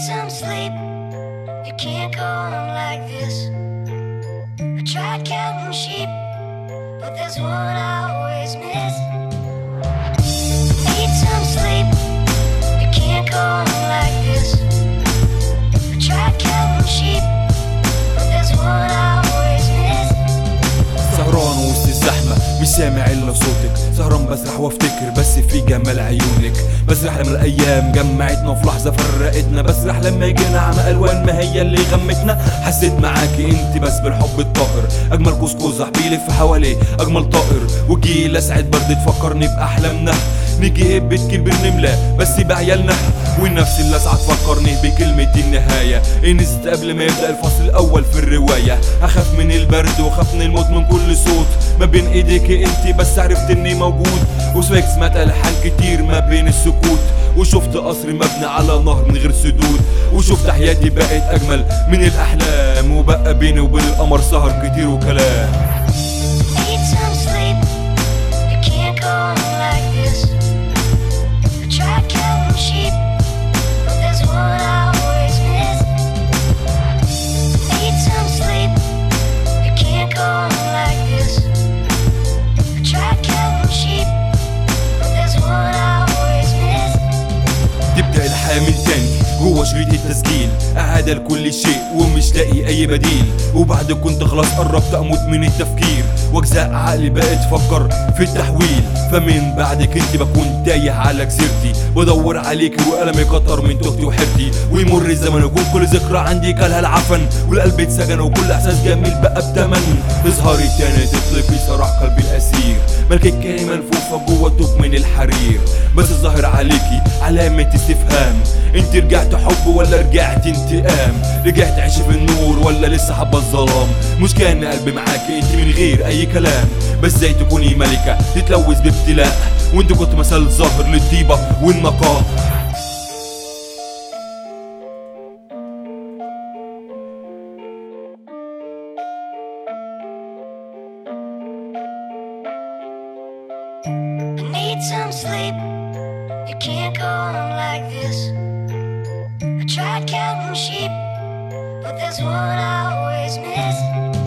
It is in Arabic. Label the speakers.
Speaker 1: some sleep. You can't go on like this. I tried counting sheep, but there's one I always miss.
Speaker 2: مش سامع إلا صوتك. سهران بسرح وافتكر بس في جمال عيونك. بسرح لما الأيام جمعتنا وفي لحظة فرقتنا. بسرح لما جينا عمى ألوان ما هي اللي غمتنا. حسيت معاكي أنت بس بالحب الطاهر. أجمل قوس بيلف حواليه أجمل طائر. وجيل أسعد برد تفكرني بأحلامنا. نيجي بيت كبير نملى بس بعيالنا ونفس اللسعة تفكرني بكلمة النهاية. إنست قبل ما يبدأ الفصل الأول في الرواية. أخاف من البرد وأخاف من الموت من كل صوت. ما بين إيديك أنت بس عرفت إني موجود. وسمعت سمعت ألحان كتير ما بين السكوت. وشفت قصر مبني على نهر من غير سدود. وشفت حياتي بقت أجمل من الأحلام. وبقى بيني وبين القمر سهر كتير وكلام. شريط التسجيل. إعادة لكل شيء ومش لاقي أي بديل. وبعد كنت خلاص قربت أموت من التفكير. وأجزاء عقلي بقت تفكر في التحويل. فمن بعدك انت بكون تايه على جزيرتي. بدور عليكي وقلمي كتر من تهتي وحيرتي ويمر الزمن ويكون كل ذكرى عندي كلها العفن. والقلب اتسجن وكل إحساس جميل بقى بتمن. تظهري تاني تطلقي صراح قلبي الأسير. ملكك كاني منفوخة جوه توب من الحرير. بس الظاهر عليكي علامة استفهام. انت رجعت حب ولا رجعت انتقام؟ رجعت عيش في النور ولا لسه حابة الظلام؟ مش كأن قلبي معاكي أنت من غير أي كلام. بس إزاي تكوني ملكة؟ تتلوث بابتلاء. وأنت كنت مثال ظاهر للطيبة والنقاء.
Speaker 1: Need some sleep. You can't go on like this. I tried counting sheep, but there's one I always miss.